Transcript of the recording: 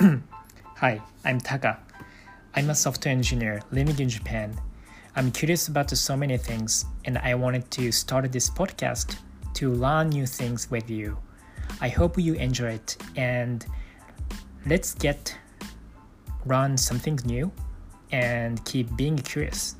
Hi, I'm Taka. I'm a software engineer living in Japan. I'm curious about so many things, and I wanted to start this podcast to learn new things with you. I hope you enjoy it, and let's get learn something new and keep being curious.